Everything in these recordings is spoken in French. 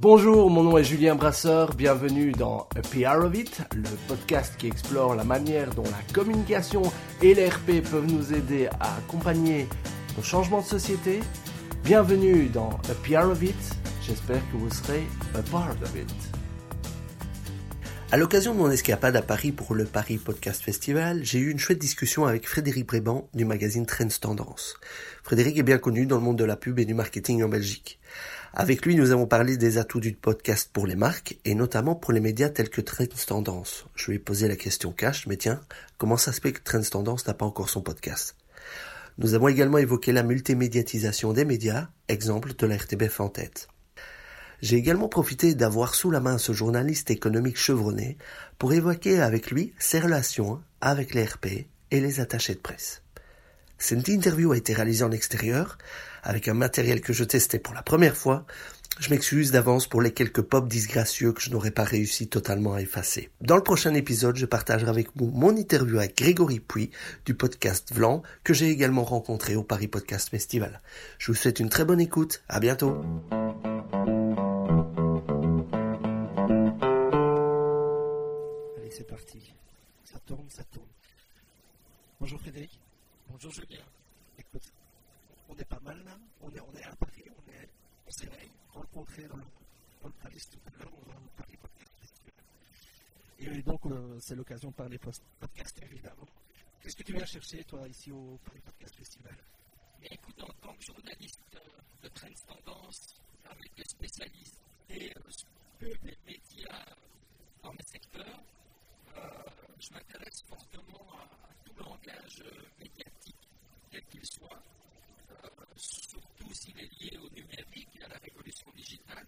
Bonjour, mon nom est Julien Brasseur, bienvenue dans A PR of It, le podcast qui explore la manière dont la communication et l'RP peuvent nous aider à accompagner nos changements de société. Bienvenue dans A PR of It, j'espère que vous serez a part of it. À l'occasion de mon escapade à Paris pour le Paris Podcast Festival, j'ai eu une chouette discussion avec Frédéric Bréban du magazine Trends Tendance. Frédéric est bien connu dans le monde de la pub et du marketing en Belgique. Avec lui, nous avons parlé des atouts du podcast pour les marques et notamment pour les médias tels que Trends Tendance. Je lui ai posé la question cash, mais tiens, comment ça se fait que Trends Tendance n'a pas encore son podcast? Nous avons également évoqué la multimédiatisation des médias, exemple de la RTBF en tête. J'ai également profité d'avoir sous la main ce journaliste économique chevronné pour évoquer avec lui ses relations avec les RP et les attachés de presse. Cette interview a été réalisée en extérieur, avec un matériel que je testais pour la première fois. Je m'excuse d'avance pour les quelques pop disgracieux que je n'aurais pas réussi totalement à effacer. Dans le prochain épisode, je partagerai avec vous mon interview avec Grégory Puy du podcast Vlan, que j'ai également rencontré au Paris Podcast Festival. Je vous souhaite une très bonne écoute. À bientôt. Parti. Ça tourne, ça tourne. Bonjour Frédéric. Bonjour Julien. Écoute, on est pas mal là. On est, on est à Paris, on est on rencontrés dans le, dans le Paris tout à l'heure, Paris Podcast Festival. Et donc, euh, c'est l'occasion de parler podcast évidemment. Qu'est-ce que tu viens chercher toi ici au Paris Podcast Festival? Mais écoute, en tant que journaliste euh, de Trends Tendance, avec des spécialistes et euh, pub et médias dans mes secteurs, euh, je m'intéresse fortement à, à tout langage euh, médiatique, quel qu'il soit, euh, surtout s'il est lié au numérique et à la révolution digitale.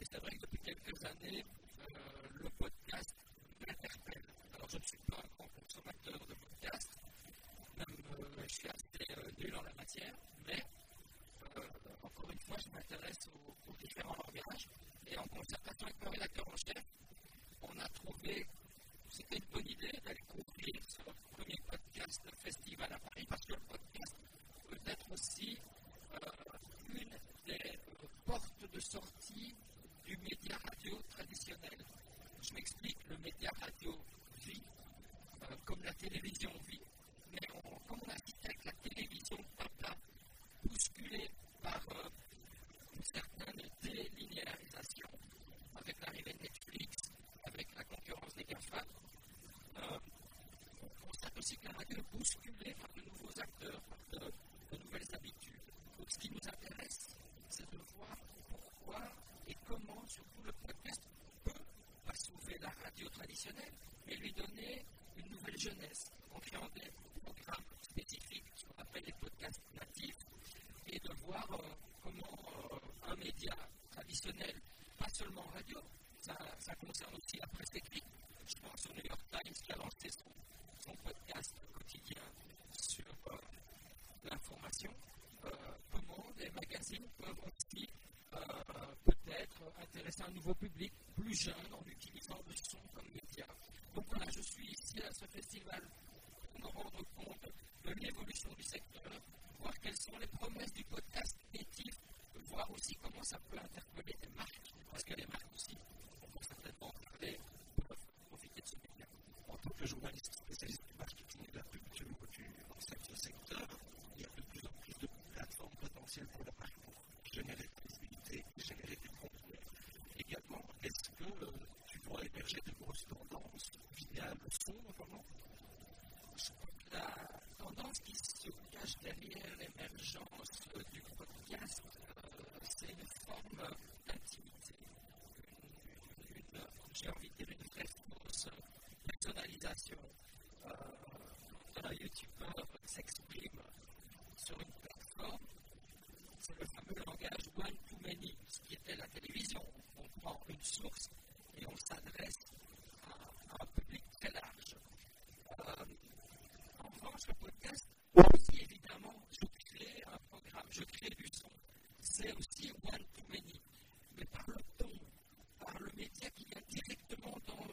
Et c'est vrai que depuis quelques années, euh, le podcast m'interpelle. Alors je ne suis pas un grand consommateur de podcasts, même euh, je suis assez euh, nul en la matière, mais euh, encore une fois, je m'intéresse aux, aux différents langages. Et en concertation avec mon rédacteur en chef, on a trouvé que c'était une bonne idée d'aller couvrir ce premier podcast festival à Paris, parce que le podcast peut être aussi euh, une des euh, portes de sortie du média radio traditionnel. Je m'explique, le média radio vit euh, comme la télévision vit, mais on, comme on assiste avec la télévision papa, bousculée par euh, une certaine délinéarisation, avec l'arrivée de Netflix, avec la concurrence des GAFA, euh, on constate aussi que la radio est bousculée par de nouveaux acteurs, par de, de nouvelles habitudes. Donc ce qui nous intéresse, c'est de voir pourquoi et comment, surtout le podcast, peut pas sauver la radio traditionnelle, mais lui donner une nouvelle jeunesse en créant des programmes spécifiques, ce qu'on appelle les podcasts natifs, et de voir euh, comment euh, un média traditionnel, pas seulement radio, ça, concerne aussi la presse écrite. Je pense au New York Times qui a lancé son, podcast quotidien sur euh, l'information. Comment des magazines peuvent aussi peut-être intéresser un nouveau public plus jeune en utilisant le son comme média. Donc voilà, je suis ici à ce festival pour me rendre compte de l'évolution du secteur, voir quelles sont les promesses du podcast natif, voir aussi comment ça peut interpeller des marques, parce que les marques aussi vont certainement parler, peuvent profiter de ce média. En tant que journaliste spécialiste du marketing et de la pub, tu, tu enseignes ce secteur. Il y a de plus en plus de plateformes potentielles pour la marque pour générer de la visibilité, générer du contenu. Également, est-ce que euh, tu vois émerger de grosses tendances via le son notamment Je crois que la tendance qui se cache derrière l'émergence euh, du podcast, euh, c'est une forme euh, d'intimité, une, une- une- j'ai envie de dire une vraie fausse personnalisation. Euh, quand un youtubeur s'exprime sur une plateforme, c'est le fameux langage one-to-many, ce qui était la télévision. On prend une source et on s'adresse à, un public très large. Euh, en revanche, le podcast, aussi évidemment, je crée un programme, je crée du son. C'est aussi one to many. Mais par le par le média qui vient directement dans,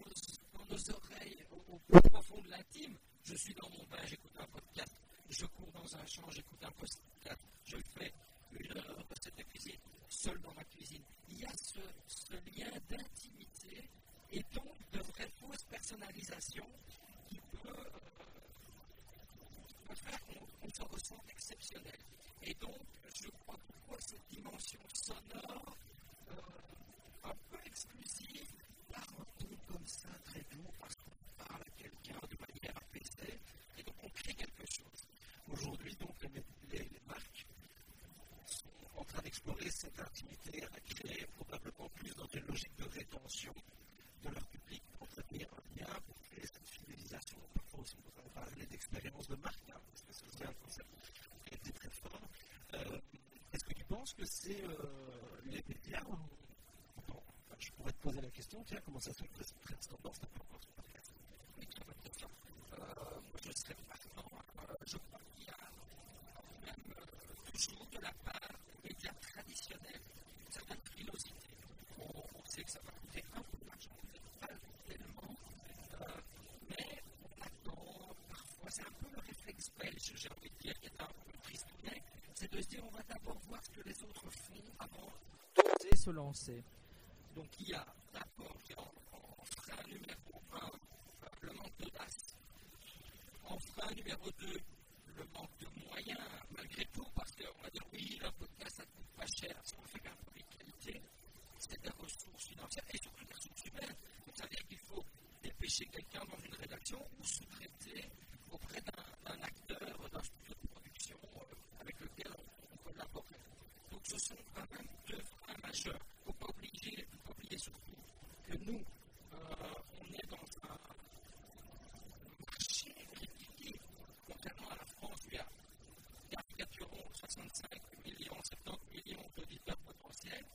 nos oreilles, au, plus profond de l'intime. Je suis dans mon bain, j'écoute un podcast, je cours dans un champ, j'écoute un podcast, je fais une recette de cuisine, seul dans ma cuisine. Il y a ce, lien d'intimité et donc de vraie fausse personnalisation qui peut, euh, faire qu'on se ressente exceptionnel. Et donc, je crois que cette dimension sonore euh, exclusive, un rencontre comme ça très tôt parce qu'on parle à quelqu'un de manière apaisée et donc on crée quelque chose. Aujourd'hui, donc, les, les, les, marques sont en train d'explorer cette intimité à créer probablement plus dans une logique de rétention de leur public pour entretenir un lien, pour créer cette fidélisation. Parfois aussi, on peut parler d'expérience de marque, hein, parce que c'est aussi un concept qui a été très fort. Euh, est-ce que tu penses que c'est euh, les médias je pourrais te poser la question, tiens, comment ça se fait que tendance très. Euh, je serais partant. Euh, je crois qu'il y a même euh, toujours de la part des médias traditionnels une certaine frilosité. On, sait que ça va coûter un peu d'argent, pas tellement, mais on attend parfois, c'est un peu le réflexe belge, j'ai envie de dire, qui est un peu tristounet, c'est de se dire on va d'abord voir ce que les autres font avant d'oser se lancer. Donc il y a d'abord, en, frein numéro 1, le manque d'audace. En frein numéro 2, le manque de moyens, malgré tout, parce qu'on va dire oui, un podcast, ça ne coûte pas cher, si on fait qu'un produit de qualité, c'est des ressources financières et surtout des ressources humaines. Donc ça veut dire qu'il faut dépêcher quelqu'un dans une rédaction ou sous-traiter auprès d'un acteur, d'un studio de production euh, avec lequel on, on collabore. Donc ce sont quand même deux freins majeurs. Il ne faut pas oublier, faut pas oublier surtout que nous, euh, on est dans un marché régulier, contrairement à la France, où il y a caricaturons 65 millions, 70 millions d'auditeurs potentiels.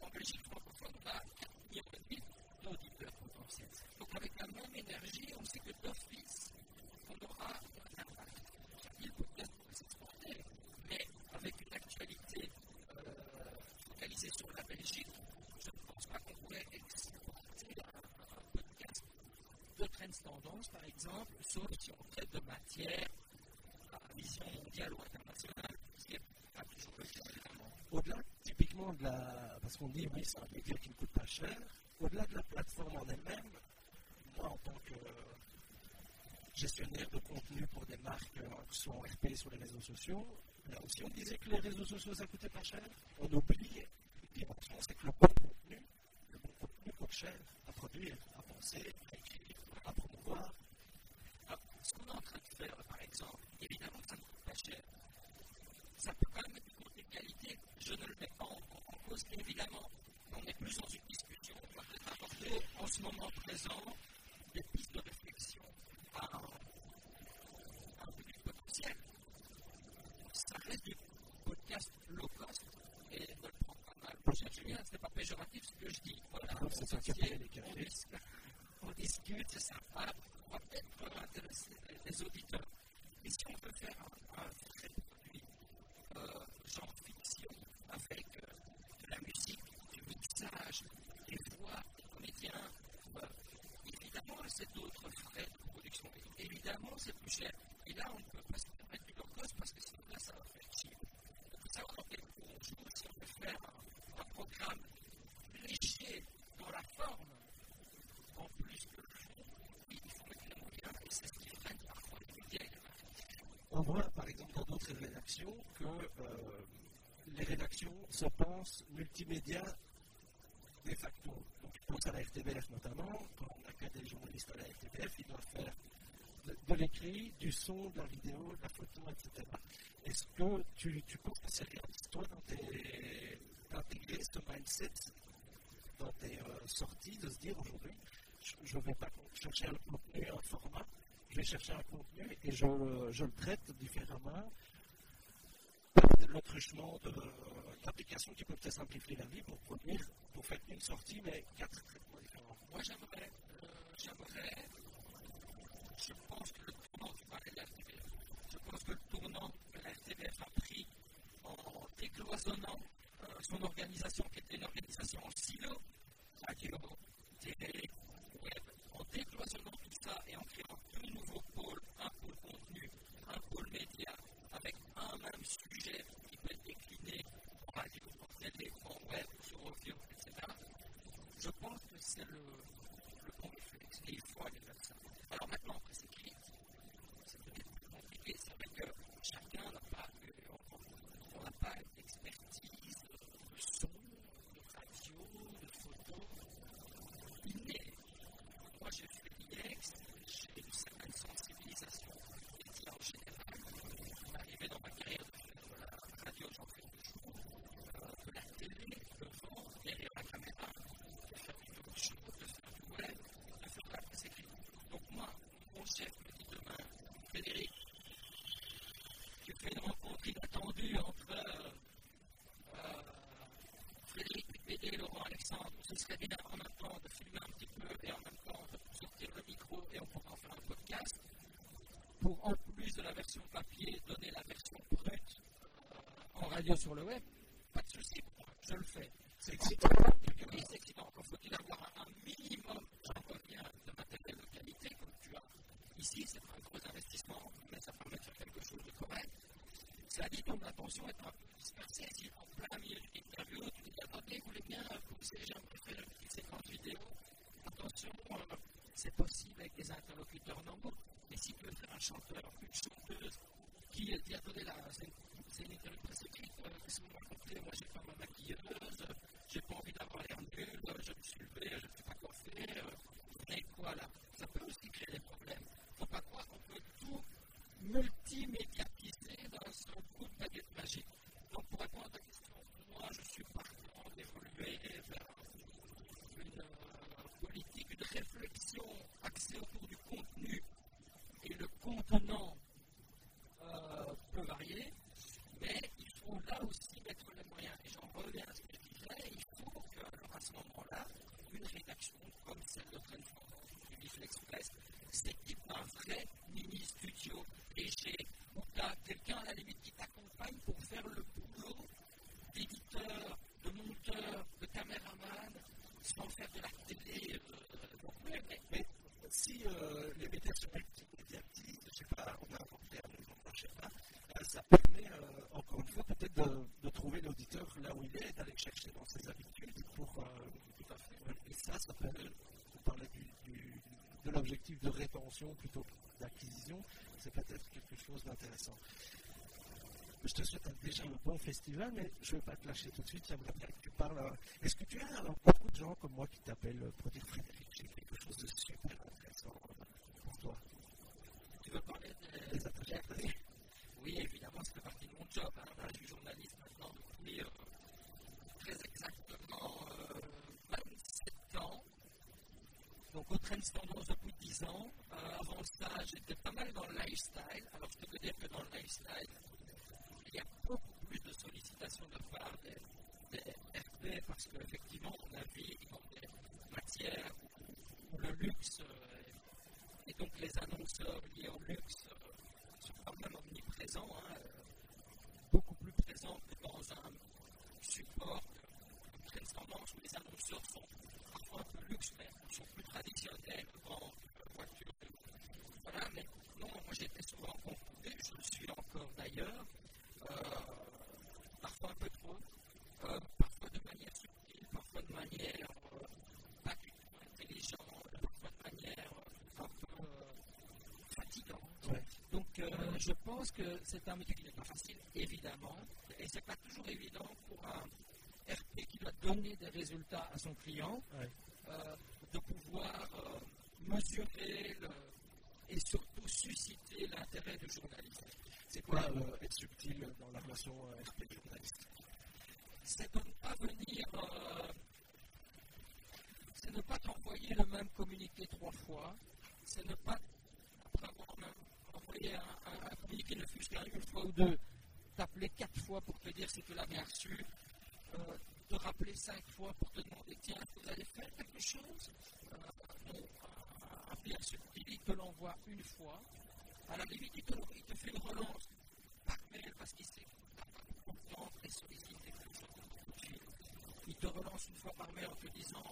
En Belgique francophone, on a 4 millions et demi d'auditeurs potentiels. Donc avec la même énergie, on sait que d'office, on aura un impact. Il peut peut-être s'exporter, mais avec une actualité euh, focalisée sur la Belgique, je ne pense pas qu'on pourrait exporter un, un podcast de Trends Tendance, par exemple, sauf si on traite de matière à vision mondiale ou internationale, ce qui n'est pas toujours le cas, évidemment. Au-delà, typiquement, de la. Parce qu'on dit, oui, c'est un média qui ne coûte pas cher. Au-delà de la plateforme en elle-même, moi, en tant que gestionnaire de contenu pour des marques, euh, que soit en RP sur les réseaux sociaux, là aussi, on disait que les réseaux sociaux, ça coûtait pas cher. On oublie une dimension, c'est que le bon contenu, le bon contenu coûte cher à produire, à penser, à écrire, à promouvoir. Alors, ce qu'on est en train de faire, par exemple, évidemment, ça ne coûte pas cher. Ça peut quand même être une contenu de qualité. Je ne le mets pas en, en cause, évidemment. On est plus dans une discussion. On va peut-être apporter en ce moment présent des pistes de réflexion à un, à un public potentiel. Ça reste du podcast low cost et ne le prends pas mal. Pour Julien, ce n'est pas péjoratif ce que je dis. Voilà, Donc, c'est ça qui a fait les cafés. on discute, on c'est sympa, on va peut-être intéresser les, auditeurs. Mais si on veut faire un, un vrai produit, euh, genre fiction, avec euh, de la musique, du mixage, des voix, des comédiens, euh, évidemment, c'est d'autres frais de production. Et évidemment, c'est plus cher. Et là, on ne peut pas se permettre du low cost parce que sinon, là, ça va faire chier. Faut savoir dans quel coup on joue. Si on veut faire un, un programme On voit par exemple dans d'autres rédactions que euh, les rédactions se pensent multimédia de facto. Donc, je pense à la RTBF notamment, quand on a des journalistes à la RTBF, ils doivent faire de, l'écrit, du son, de la vidéo, de la photo, etc. Est-ce que tu, tu penses que c'est réaliste, toi, d'intégrer ce mindset tes euh, sorties, de se dire aujourd'hui, je ne vais pas chercher un contenu, un format, je vais chercher un contenu et je, je le traite différemment. Le truchement d'applications qui peuvent te simplifier la vie pour produire, pour faire une sortie, mais quatre traitements différents. Moi, j'aimerais, euh, j'aimerais, je pense que le tournant, tu parlais de la RTBF, je pense que le tournant que la RTBF a pris en décloisonnant euh, son organisation, qui était une organisation en silo, radio, télé, web, en décloisonnant tout ça et en créant deux nouveaux pôles, un pôle contenu, un pôle média, avec un même sujet qui peut être décliné en radio, en télé, en web, sur audio, etc. Je pense que c'est le, le bon réflexe et il faut aller vers ça. Alors maintenant, après c'est écrit, c'est peut-être plus compliqué. C'est vrai que chacun n'a pas, on n'a pas une expertise de son, de radio, de photo. Inné. Moi, j'ai fait l'IEX, j'ai une certaine sensibilisation aux médias en général. Arrivé dans ma carrière de faire de la radio, j'en fais toujours, euh, de la sur le web, pas de souci, je le fais. C'est excitant. Oui, c'est excitant. Il faut-il avoir un minimum, de matériel de qualité, comme tu as ici, c'est un gros investissement, mais ça permet de faire quelque chose de correct. Cela dit, ton attention est un peu dispersée. Si en plein milieu d'une interview, tu dis attendez, vous voulez bien pousser, j'aimerais faire une petite séquence vidéo? Attention, euh, c'est possible avec des interlocuteurs normaux, mais si tu veux faire un chanteur, une chanteuse, qui dit attendez là, c'est une interview très écrite, euh, laissez-moi raconter, moi j'ai pas ma maquilleuse, j'ai pas envie d'avoir l'air nul, je me suis levé, je ne sais pas quoi faire, et quoi là Ça peut aussi créer des problèmes. Il ne faut pas croire qu'on peut tout multimédiatiser dans un coup de baguette magique. Donc pour répondre à ta question, moi je suis partant d'évoluer vers une euh, politique, une réflexion axée autour du contenu et le contenant euh, peut varier, mais il faut là aussi mettre les moyens. Et j'en reviens à ce que je disais, il faut que, alors à ce moment-là, une rédaction comme celle de Transformance du Bifle Express s'équipe d'un vrai mini-studio léger où tu as quelqu'un à la limite qui t'accompagne pour faire le boulot d'éditeur, de monteur, de caméraman, sans faire de la télé. Euh, mais, mais, mais, si euh, les médias sont médiatisent, je ne sais pas, on a inventé un nouveau, je ne sais pas, euh, ça permet euh, encore une fois peut-être de, de, trouver l'auditeur là où il est, d'aller chercher dans ses habitudes pour euh, tout à fait. Et ça, ça permet de parler du, du, de l'objectif de plutôt que d'acquisition, c'est peut-être quelque chose d'intéressant. Je te souhaite déjà un bon festival, mais je ne vais pas te lâcher tout de suite. J'aimerais bien que tu parles. Est-ce que tu as alors, beaucoup de gens comme moi qui t'appellent pour dire Frédéric, j'ai quelque chose de super intéressant pour toi Tu veux parler des, des attachés Oui, évidemment, ça fait partie de mon job. Hein. Je suis journaliste maintenant depuis euh, très exactement euh, 27 ans. Donc au Tendance depuis 10 ans. Euh, avant ça, j'étais pas mal dans le lifestyle. Alors je peux te dire que dans le lifestyle, il y a beaucoup plus de sollicitations de part des, RP parce qu'effectivement, on navigue dans des matières où, le luxe euh, et donc les annonceurs liés au luxe euh, sont quand même omniprésents, hein, beaucoup plus présents que dans un support comme Tendance où les annonceurs sont parfois un peu luxe, mais sont plus traditionnels, voiture. Voilà, mais non, moi j'étais souvent confronté, je le suis encore d'ailleurs, euh, parfois un peu trop, euh, parfois de manière subtile, parfois de manière euh, pas du tout intelligente, parfois de manière un peu fatigante. Ouais. Donc je pense que c'est un métier qui n'est pas facile, évidemment, et c'est pas toujours évident pour un RP qui doit donner des résultats à son client. Ouais. De pouvoir mesurer le, et surtout susciter l'intérêt du journaliste. C'est quoi euh, être subtil dans la relation RP-journaliste C'est de ne pas venir, c'est ne pas t'envoyer le même communiqué trois fois, c'est ne pas, après avoir envoyé un, un, un communiqué ne fût-ce qu'une fois ou deux, t'appeler quatre fois pour te dire si tu l'as bien reçu, euh, te rappeler cinq fois pour te demander tiens, vous allez faire quelque chose? Euh, Non, un subtil, il te l'envoie une fois. À la limite, il te, fait une relance par mail parce qu'il sait que content et sollicité quelque chose Il te relance une fois par mail en te disant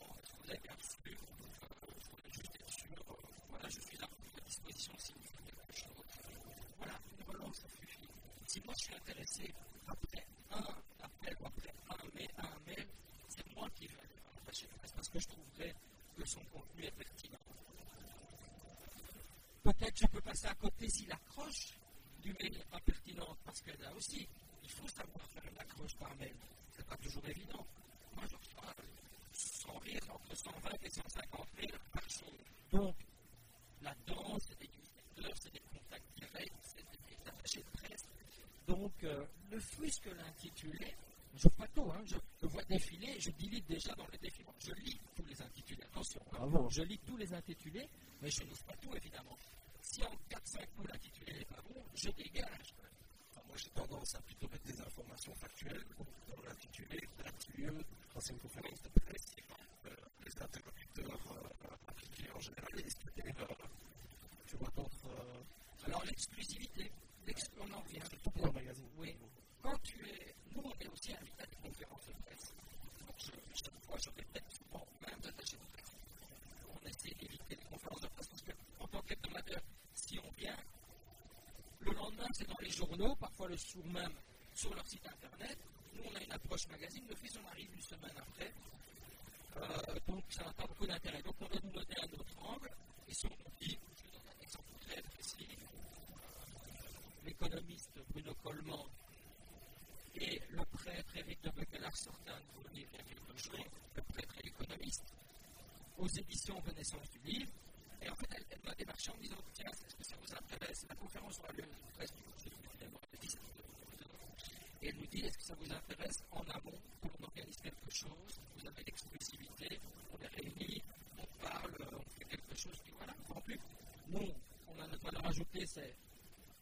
vous avez bien reçu euh, Je juste être sûr. Euh, voilà, je suis à votre disposition si vous faites quelque chose. Voilà, une relance, ça suffit. Si moi je suis intéressé après un appel ou après un mail, un mail c'est moi qui vais aller parce que je trouverai que son contenu est pertinent. Peut-être je peux passer à côté s'il accroche du mail n'est pas pertinente, parce que là aussi, il faut savoir faire une accroche par mail. C'est pas toujours évident. Moi, je reçois sans rire entre 120 et 150 mails par jour. Donc, là-dedans, c'est des newsletters, c'est des contacts directs, c'est des attachés de presse. Donc, euh, ne fût-ce que l'intitulé, je vois tout, hein, je le vois défiler, je delete déjà dans le défilement. Je lis tous les intitulés, attention, hein, Bravo. je lis tous les intitulés, mais je ne lis pas tout évidemment ça je dégage. Moi, j'ai tendance à plutôt mettre des informations factuelles dans l'intitulé, l'actueux, ancienne conférence de presse, euh, les interlocuteurs euh, appliqués en général, et discuter. tu vois d'autres. Euh, alors, l'exclusivité, on en revient. Tout en magazine. Oui. Quand tu es. Nous, on est aussi invités à des conférences de presse. Donc, chaque fois, je répète parfois le jour même sur leur site internet. Nous, on a une approche magazine, fils, on arrive une semaine après. Euh, donc, ça n'a pas beaucoup d'intérêt. Donc, on va nous donner un autre angle. Et si on dit, je donne un exemple très précis, l'économiste Bruno Coleman et le prêtre Éric de Bequelard sortent un livre il y a quelques jours, le prêtre et l'économiste, aux éditions Renaissance du livre. Et en fait, elle, elle m'a en disant Tiens, est-ce que ça vous intéresse? La conférence aura lieu le 13 et elle nous dit est-ce que vous intéresse en amont qu'on organise quelque chose Vous avez l'exclusivité, on est réunis, on parle, on fait quelque chose qui voilà, en plus. Nous, on a notre valeur ajoutée, c'est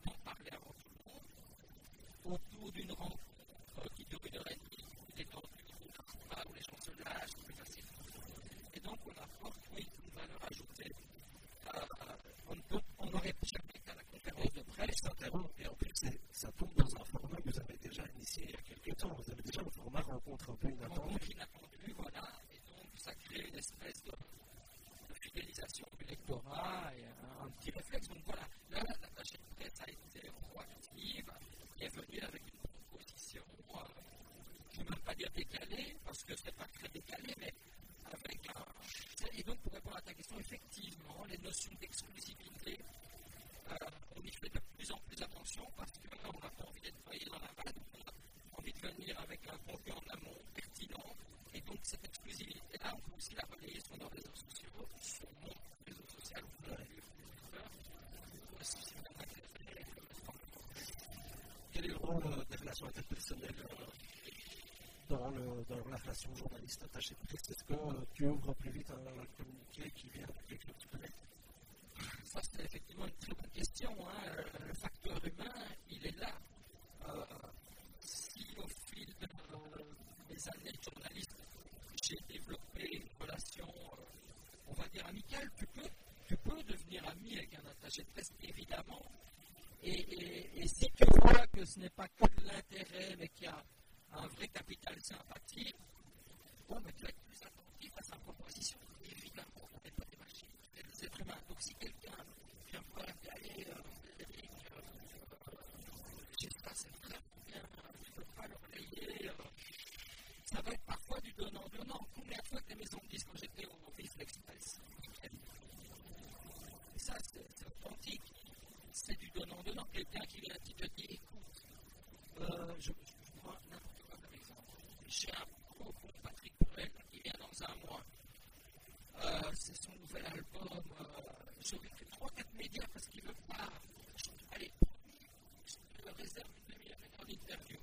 d'en parler avant tout le monde, autour d'une rencontre qui dure une heure et demie, détendue, où les gens se lâchent, c'est plus facile. Et donc, on apporte, oui, une valeur ajoutée. Euh, on, peut, on aurait jamais qu'à la conférence de presse s'interrompt, et en plus, ça tombe dans un format que vous avez déjà initié il y a quelques temps. Vous avez déjà le format rencontre un peu inattendue. Rencontre inattendue, voilà. Et donc, ça crée une espèce de, de fidélisation du lectorat et un, un, petit réflexe. Donc, voilà. Là, la tâche de presse a été proactive, est venue avec une proposition, euh, je ne veux même pas dire décalée, parce que ce n'est pas très décalé, mais avec un. Et donc, pour répondre à ta question, effectivement, les notions d'exclusivité, euh, on y fait de plus en plus attention parce qu'on n'a pas envie d'être noyé dans la vague, on a envie de venir avec un contenu en amont pertinent. Et donc, cette exclusivité-là, on peut aussi la relayer sur nos réseaux sociaux, sur mon réseau social, ou sur les Quel est le rôle des relations interpersonnelles dans, le, dans la relation journaliste attaché presse Est-ce que tu ouvres plus vite un communiqué qui vient tu connais ça, c'est effectivement une très bonne question. Hein. Le facteur humain, il est là. Euh, si au fil de mes années de journaliste, j'ai développé une relation, euh, on va dire amicale, tu peux, tu peux devenir ami avec un attaché de presse, évidemment. Et, et, et, si tu vois que ce n'est pas que de l'intérêt, mais qu'il y a un vrai capital sympathie, bon, mais tu vas être plus attentif à sa proposition. Évidemment, on n'est pas des machines des êtres humains. Donc si quelqu'un vient voir et dit Allez, euh, Eric, euh, j'ai ça, c'est vraiment bien, tu ne peux pas le relayer. Euh, ça va être parfois du donnant-donnant. Combien de fois que les maisons me disent quand j'étais au Visual Express Et ça, c'est authentique. C'est du donnant-donnant. Quelqu'un qui vient qui te dit Écoute, euh, je, je prends n'importe quoi comme exemple. J'ai un gros Patrick Bruel qui vient dans un mois. Euh, c'est son nouvel album. Euh, J'aurais fait 3-4 médias parce qu'il ne veut pas. Allez, je me réserve une demi-heure en interview.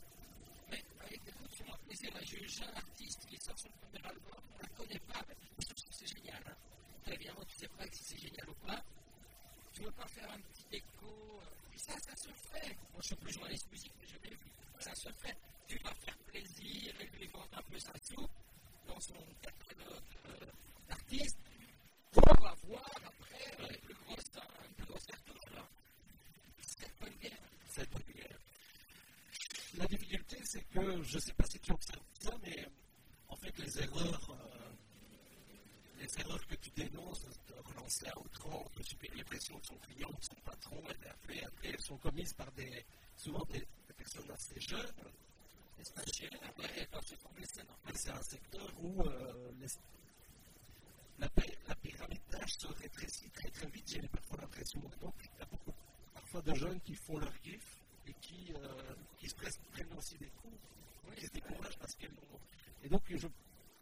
Mais avec écoute, c'est un plaisir. J'ai un jeune artiste qui sort son premier album. On ne la connaît pas, mais je que c'est génial. Hein. Très évidemment, tu ne sais pas si c'est génial ou pas. Tu ne veux pas faire un petit écho. Et ça, ça se fait. Moi, je suis plus journaliste musique, mais je l'ai vu. Ça se fait. Tu vas faire plaisir et lui vendre un peu sa soupe dans son catalogue. Euh, d'artistes pour avoir après euh, plus grosse, plus grosse cartouche. C'est pas guerre. C'est pas une guerre. Difficulté, c'est que, je ne sais pas si tu observes ça, mais en fait, les erreurs, euh, les erreurs que tu dénonces, de relancer à outrance, de subir les pressions de son client, de son patron, et appeler, elles sont commises par des, souvent des, des personnes assez jeunes. Les stagiaires, après, se former, c'est un secteur où euh, la, la pyramide d'âge se rétrécit très très vite, j'ai parfois l'impression. Donc, il y a parfois de jeunes qui font leur gif et qui, euh, se prennent aussi des cours, oui, qui se découragent parce qu'elles n'ont. Et donc, je,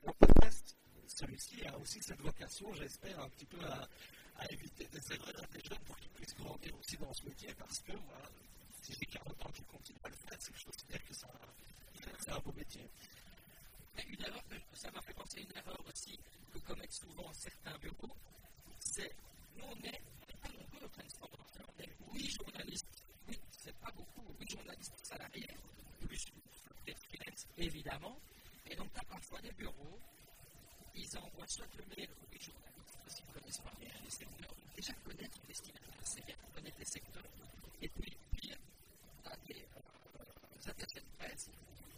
le podcast, celui-ci a aussi cette vocation, j'espère, un petit peu à, éviter des erreurs à des jeunes pour qu'ils puissent grandir aussi dans ce métier parce que si j'ai 40 ans je continue à le faire, c'est que je considère que c'est un, beau métier. Une erreur ça m'a fait penser à une erreur aussi que commettent souvent certains bureaux, c'est nous on est, pas nombreux au on est huit journalistes, oui, c'est pas beaucoup, huit journalistes salariés, plus des freelance évidemment, et donc tu as parfois des bureaux, ils envoient soit le mail aux journalistes, parce ne connaissent pas bien les secteurs, donc déjà connaître les destinataires, c'est bien connaître les secteurs, et puis pire, tu as des euh, attachés de presse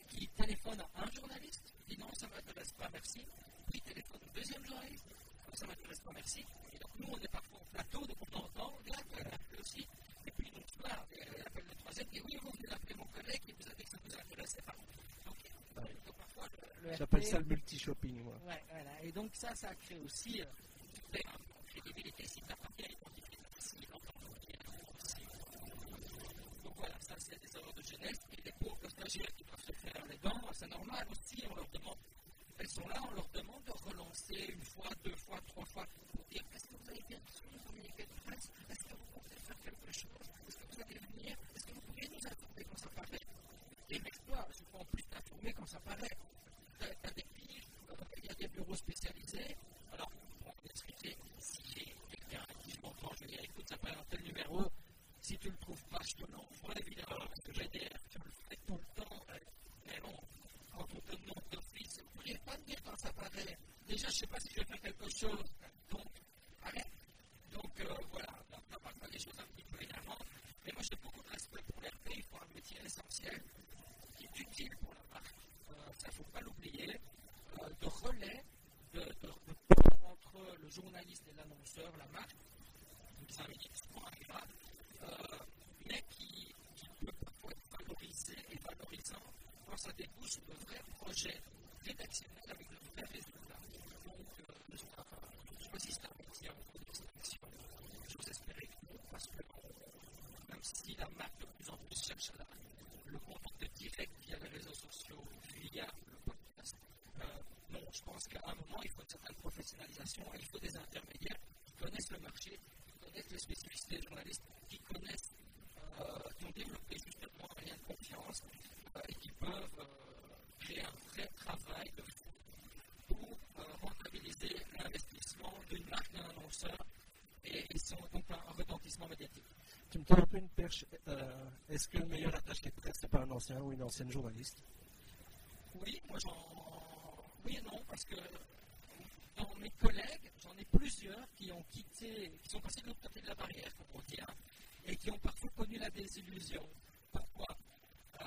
qui téléphonent à un journaliste, dit non, ça ne m'intéresse pas, merci. Puis téléphone au deuxième journaliste, ça ne m'intéresse pas, merci. Et donc nous, on est parfois au plateau, donc on entend, là, tu appelle aussi. Et puis donc, soir, il appelle le troisième, et oui, vous venez d'appeler mon Ouais, voilà. Et donc ça, ça crée aussi euh. Donc voilà, ça c'est des erreurs de jeunesse. Et les pauvres stagiaires qui doivent se faire les dents, c'est normal aussi, on leur demande, elles sont là, on leur demande de relancer une fois, deux fois, trois fois, pour dire est-ce que vous avez bien reçu le communiqué de presse? Est-ce que vous comptez faire quelque chose? Est-ce que vous allez venir? Est-ce que vous pourriez nous informer quand ça paraît? Et mets-toi, je peux en plus t'informer quand ça paraît. Tu as, des pays, euh, bureaux spécialisés. Alors, pour expliquer, si j'ai quelqu'un qui je m'entends, je vais dire écoute, ça paraît un tel numéro. Si tu ne le trouves pas, je te l'envoie évidemment, parce que j'ai des je le fais tout le temps. Mais bon, quand on te demande d'office, vous ne pourriez pas me dire quand ça paraît. Déjà, je ne sais pas si je vais faire quelque chose. Donc, arrête. Donc, euh, voilà, on va parfois des choses un petit peu énervantes. Mais moi, j'ai beaucoup de respect pour l'RP. Il faut un métier essentiel qui est utile pour la marque. Euh, ça, il ne faut pas l'oublier. Euh, de relais, de, de, de pont entre le journaliste et l'annonceur, la marque. Donc, c'est un métier souvent agréable. Euh, mais qui, qui peut parfois être valorisé et valorisant quand ça débouche de vrais projets rédactionnels avec de vrais résultats. Donc, euh, je choisis un métier en cours d'extraction. J'ose espérer que non, parce que même si la marque de plus en plus cherche à la, le contact direct via les réseaux sociaux, via le podcast, euh, non, je pense qu'à un moment, il faut une certaine il faut des intermédiaires qui connaissent le marché, qui connaissent les spécificités des journalistes, qui connaissent, euh, qui ont développé justement un lien de confiance euh, et qui peuvent euh, créer un vrai travail de pour rentabiliser l'investissement d'une marque, d'un annonceur et, et son, donc un, retentissement médiatique. Tu me tends un peu une perche. Est-ce que le meilleur attaché de presse, c'est pas un ancien ou une ancienne journaliste Oui, moi j'en. Oui et non, parce que dans mes collègues, j'en ai plusieurs qui ont quitté, qui sont passés de l'autre côté de la barrière, comme on dit, hein, et qui ont parfois connu la désillusion. Pourquoi? Euh,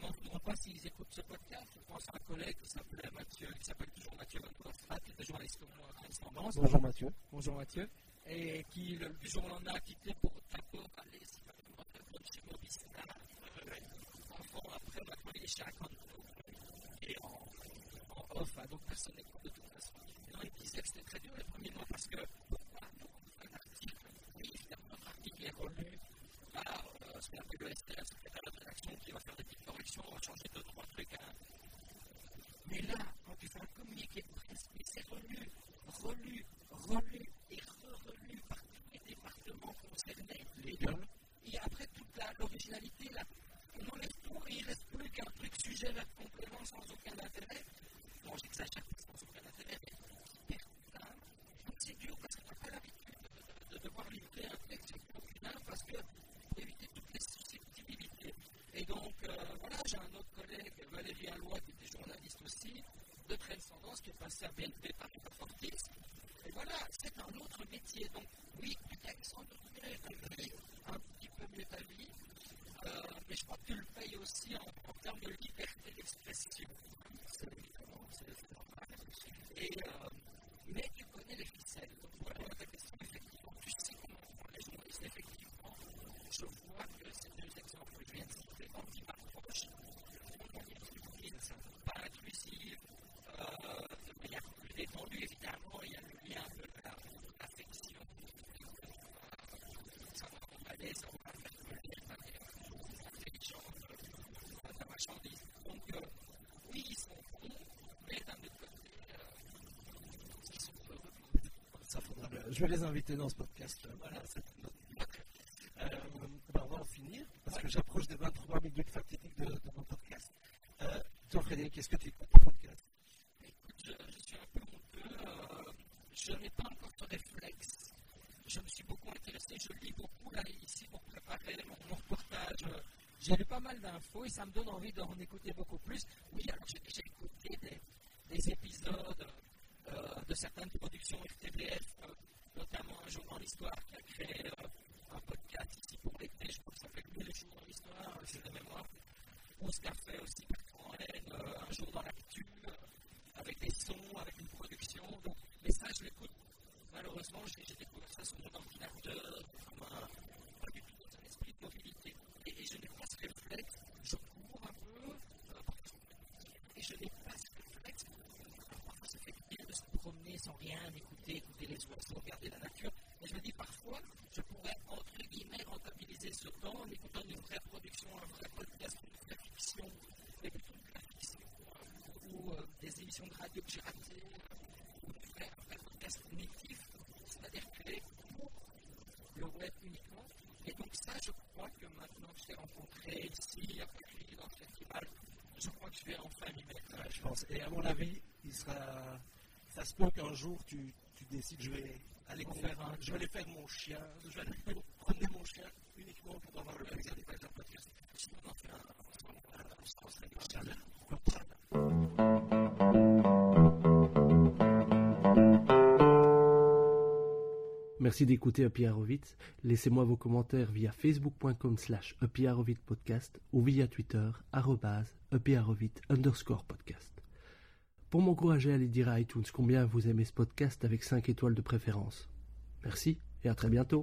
Je ne demande pas s'ils écoutent ce podcast. Je pense à un collègue qui s'appelait Mathieu, qui s'appelle toujours Mathieu Van qui était journaliste comme moi à Tendance. Bonjour Mathieu. Bonjour Mathieu. Et qui, le, du jour au lendemain, a quitté pour d'abord aller, si je me rappelle, chez. Euh, enfant, après, maintenant, il est chez Acanto. Et en, en off, donc personne n'est de toute façon. Et il disait que c'était très dur les premiers mois parce que, pourquoi nous, un article Oui, article est relu par euh, ce qu'on appelle le le secrétaire de rédaction, qui va faire des petites corrections, changer deux, trois trucs. Hein. Mais là, quand tu fais un communiqué presse, mais c'est relu, relu, relu et re-relu par tous les départements concernés. Les gueules. Et après toute la- l'originalité, là, on enlève tout et il ne reste plus qu'un truc sujet vers complément sans aucun intérêt. Bon, j'exagère, sans aucun intérêt, mais hyper simple. Donc c'est dur parce que tu n'as pas l'habitude devoir livrer un texte parce que éviter toutes les susceptibilités. Et donc, euh, voilà, j'ai un autre collègue, Valérie Alloy, qui était journaliste aussi, de Transcendance, qui est passé à BNP par Fortis. Et voilà, c'est un autre métier. Donc, oui, tu gagnes sans doute un petit peu mieux ta vie, euh, mais je crois que tu le payes aussi en, en termes de liberté d'expression. C'est normal. Et, euh, mais tu connais les ficelles. Donc, voilà ta question, effectivement. Tu sais comment font les journalistes, effectivement. Je vois que ces deux exemples que je viens de citer, quand ils m'approchent, qui ne sont pas inclusifs, euh, de manière plus détendue, évidemment, il y a le lien de la- l'affection. Ça va aller, ça va faire de manière intelligente à la marchandise. Donc, euh, oui, ils sont bons, mais d'un autre côté, euh, ils sont heureux. Ça faudra Je vais les inviter dans ce podcast. Voilà, c'est une autre- Euh, ben, on va en finir parce que j'approche des 23 minutes fatidiques de, de mon podcast. Euh, toi, Frédéric, est-ce que tu écoutes le podcast? Écoute, je, suis un peu honteux. euh, je n'ai pas encore ce réflexe. Je me suis beaucoup intéressé, je lis beaucoup là ici pour préparer mon, mon reportage. J'ai lu pas mal d'infos et ça me donne envie d'en écouter beaucoup plus. Oui, alors j'ai déjà écouté des, des épisodes euh, de certaines productions RTBF, euh, notamment un jour dans l'histoire qui a créé euh, un podcast ici pour l'été, je crois que ça s'appelle Mille jours dans l'histoire, j'ai de mémoire. Ou ce qu'a fait aussi Bertrand Haine, euh, un jour dans l'actu, euh, avec des sons, avec une production. Donc, mais ça, je l'écoute. Malheureusement, j'ai j'ai découvert ça sur mon ordinateur, comme un, pas du tout dans un esprit de mobilité. Et, et je n'ai pas ce réflexe. Je cours un peu, euh, parce que- et je n'ai pas ce réflexe radio que j'ai raté, ou faire un podcast cognitif, c'est-à-dire créer le web uniquement. Et donc ça, je crois que maintenant que je t'ai rencontré ici, à Paris, dans le festival, je crois que je vais enfin m'y mettre. Ouais, je pense. Et à mon avis, il sera. Ça se peut qu'un jour tu, tu décides, je vais aller faire un, je vais aller faire mon chien, je vais aller promener mon chien uniquement pour avoir le plaisir podcast. Sinon, on en fait un, on serait Merci d'écouter Happy. Laissez-moi vos commentaires via facebook.com slash podcast ou via Twitter arrobase underscore podcast. Pour m'encourager à aller dire à iTunes combien vous aimez ce podcast avec 5 étoiles de préférence. Merci et à très bientôt.